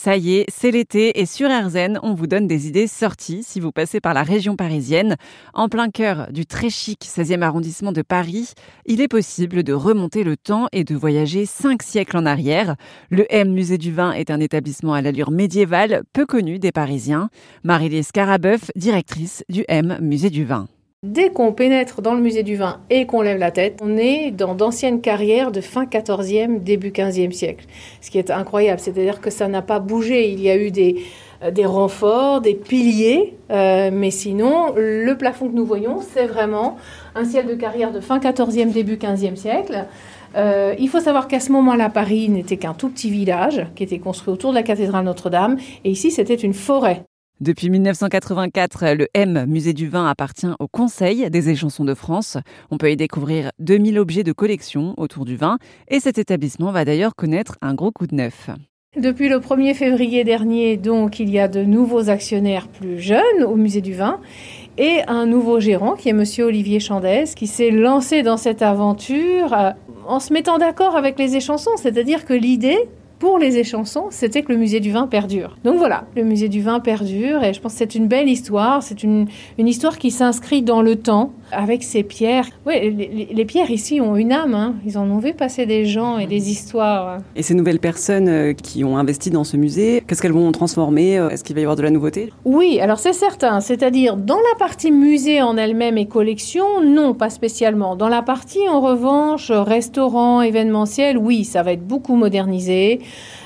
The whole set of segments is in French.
Ça y est, c'est l'été et sur RZN, on vous donne des idées sorties si vous passez par la région parisienne. En plein cœur du très chic 16e arrondissement de Paris, il est possible de remonter le temps et de voyager cinq siècles en arrière. Le M Musée du Vin est un établissement à l'allure médiévale, peu connu des Parisiens. Marie-Lise Carabeuf, directrice du M Musée du Vin. Dès qu'on pénètre dans le musée du vin et qu'on lève la tête, on est dans d'anciennes carrières de fin 14e, début 15e siècle. Ce qui est incroyable, c'est-à-dire que ça n'a pas bougé. Il y a eu des, euh, des renforts, des piliers, euh, mais sinon, le plafond que nous voyons, c'est vraiment un ciel de carrière de fin 14e, début 15e siècle. Euh, il faut savoir qu'à ce moment-là, Paris n'était qu'un tout petit village qui était construit autour de la cathédrale Notre-Dame, et ici, c'était une forêt. Depuis 1984, le M Musée du Vin appartient au Conseil des échansons de France. On peut y découvrir 2000 objets de collection autour du vin et cet établissement va d'ailleurs connaître un gros coup de neuf. Depuis le 1er février dernier, donc, il y a de nouveaux actionnaires plus jeunes au Musée du Vin et un nouveau gérant qui est Monsieur Olivier Chandès, qui s'est lancé dans cette aventure euh, en se mettant d'accord avec les échansons. C'est-à-dire que l'idée, pour les échansons, c'était que le musée du vin perdure. Donc voilà, le musée du vin perdure et je pense que c'est une belle histoire. C'est une, une histoire qui s'inscrit dans le temps avec ces pierres. Oui, les, pierres ici ont une âme. Hein. Ils en ont vu passer des gens et des histoires. Et ces nouvelles personnes euh, qui ont investi dans ce musée, qu'est-ce qu'elles vont transformer euh, Est-ce qu'il va y avoir de la nouveauté? Oui, alors c'est certain. C'est-à-dire dans la partie musée en elle-même et collection, non, pas spécialement. Dans la partie en revanche restaurant, événementiel, oui, ça va être beaucoup modernisé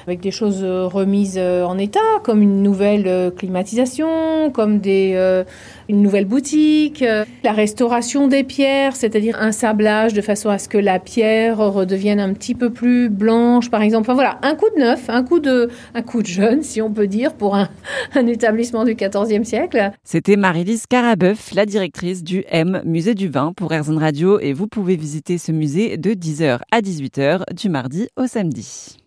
avec des choses euh, remises en état, comme une nouvelle climatisation, comme des, une nouvelle boutique, la restauration des pierres, c'est-à-dire un sablage de façon à ce que la pierre redevienne un petit peu plus blanche, par exemple. Enfin voilà, un coup de neuf, un coup de, un coup de jeune, si on peut dire, pour un, établissement du XIVe siècle. C'était Marie-Lise Carabeuf, la directrice du M Musée du Vin pour Airzone Radio et vous pouvez visiter ce musée de 10h à 18h du mardi au samedi.